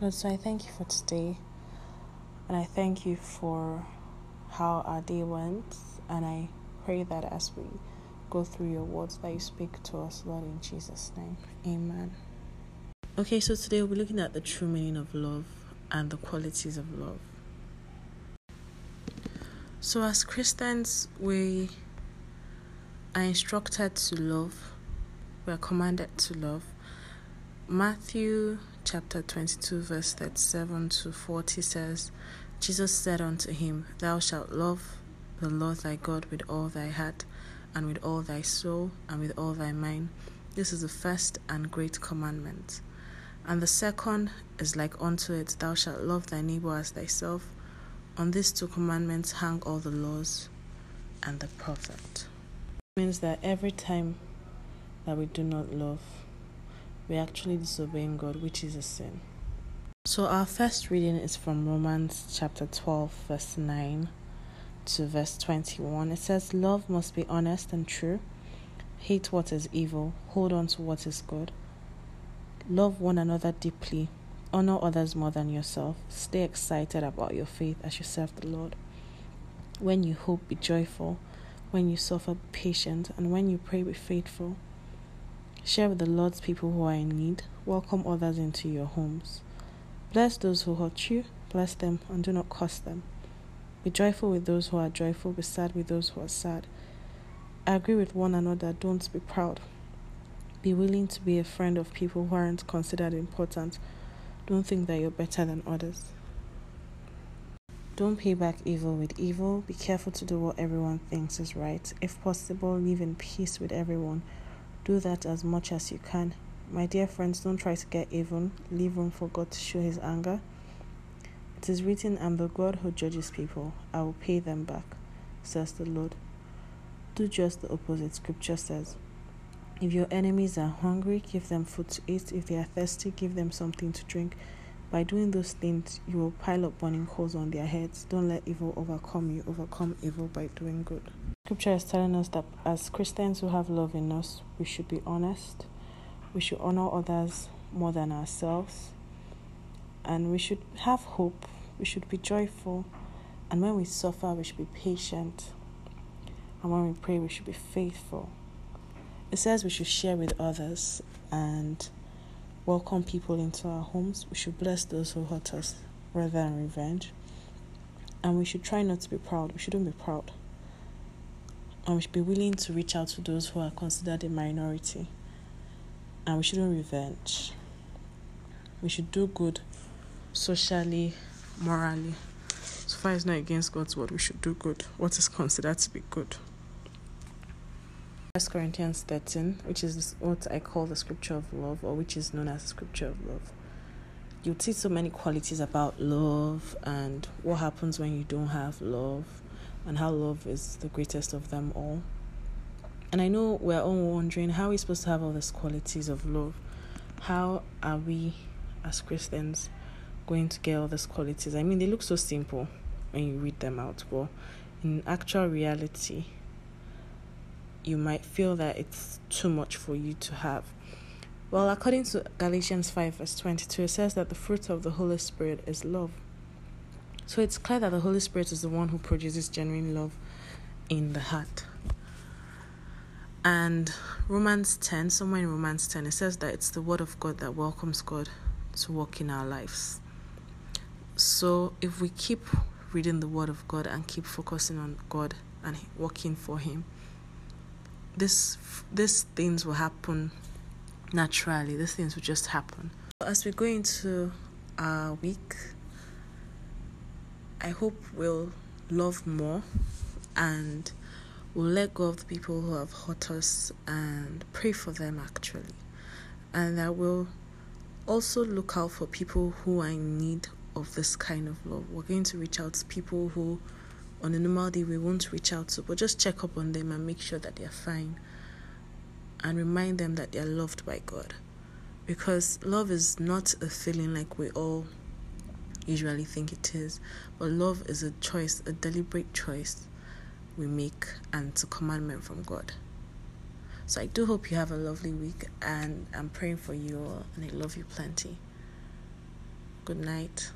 Lord, so I thank you for today. And I thank you for how our day went. And I pray that as we go through your words, that you speak to us, Lord, in Jesus' name. Amen. Okay, so today we'll be looking at the true meaning of love and the qualities of love. So, as Christians, we are instructed to love, we are commanded to love. Matthew chapter 22, verse 37 to 40 says, Jesus said unto him, Thou shalt love the Lord thy God with all thy heart, and with all thy soul, and with all thy mind. This is the first and great commandment. And the second is like unto it, Thou shalt love thy neighbor as thyself. On these two commandments hang all the laws and the prophet. It means that every time that we do not love, we're actually disobeying God, which is a sin. So, our first reading is from Romans chapter 12, verse 9 to verse 21. It says, Love must be honest and true, hate what is evil, hold on to what is good, love one another deeply, honor others more than yourself, stay excited about your faith as you serve the Lord. When you hope, be joyful. When you suffer, be patient. And when you pray, be faithful. Share with the Lord's people who are in need. Welcome others into your homes. Bless those who hurt you. Bless them and do not curse them. Be joyful with those who are joyful. Be sad with those who are sad. Agree with one another. Don't be proud. Be willing to be a friend of people who aren't considered important. Don't think that you're better than others. Don't pay back evil with evil. Be careful to do what everyone thinks is right. If possible, live in peace with everyone. Do that as much as you can. My dear friends, don't try to get even. Leave room for God to show his anger. It is written, I'm the God who judges people. I will pay them back, says the Lord. Do just the opposite, scripture says. If your enemies are hungry, give them food to eat. If they are thirsty, give them something to drink. By doing those things, you will pile up burning coals on their heads. Don't let evil overcome you. Overcome evil by doing good. Scripture is telling us that as Christians who have love in us, we should be honest, we should honor others more than ourselves, and we should have hope, we should be joyful, and when we suffer, we should be patient, and when we pray, we should be faithful. It says we should share with others and welcome people into our homes. We should bless those who hurt us rather than revenge. And we should try not to be proud. We shouldn't be proud and we should be willing to reach out to those who are considered a minority. And we shouldn't revenge. We should do good socially, morally. So far as not against God's word, we should do good. What is considered to be good? First Corinthians 13, which is what I call the scripture of love, or which is known as the scripture of love. You see so many qualities about love and what happens when you don't have love and how love is the greatest of them all. And I know we're all wondering how are we supposed to have all these qualities of love? How are we as Christians going to get all these qualities? I mean, they look so simple when you read them out, but in actual reality, you might feel that it's too much for you to have. Well, according to Galatians 5, verse 22, it says that the fruit of the Holy Spirit is love. So it's clear that the Holy Spirit is the one who produces genuine love in the heart. And Romans 10, somewhere in Romans 10, it says that it's the Word of God that welcomes God to walk in our lives. So if we keep reading the Word of God and keep focusing on God and working for Him, this these things will happen naturally. These things will just happen. As we go into our week, I hope we'll love more and we'll let go of the people who have hurt us and pray for them actually. And I will also look out for people who are in need of this kind of love. We're going to reach out to people who on a normal day we won't reach out to, but just check up on them and make sure that they're fine and remind them that they're loved by God. Because love is not a feeling like we all usually think it is. But love is a choice, a deliberate choice we make, and it's a commandment from God. So I do hope you have a lovely week, and I'm praying for you all, and I love you plenty. Good night.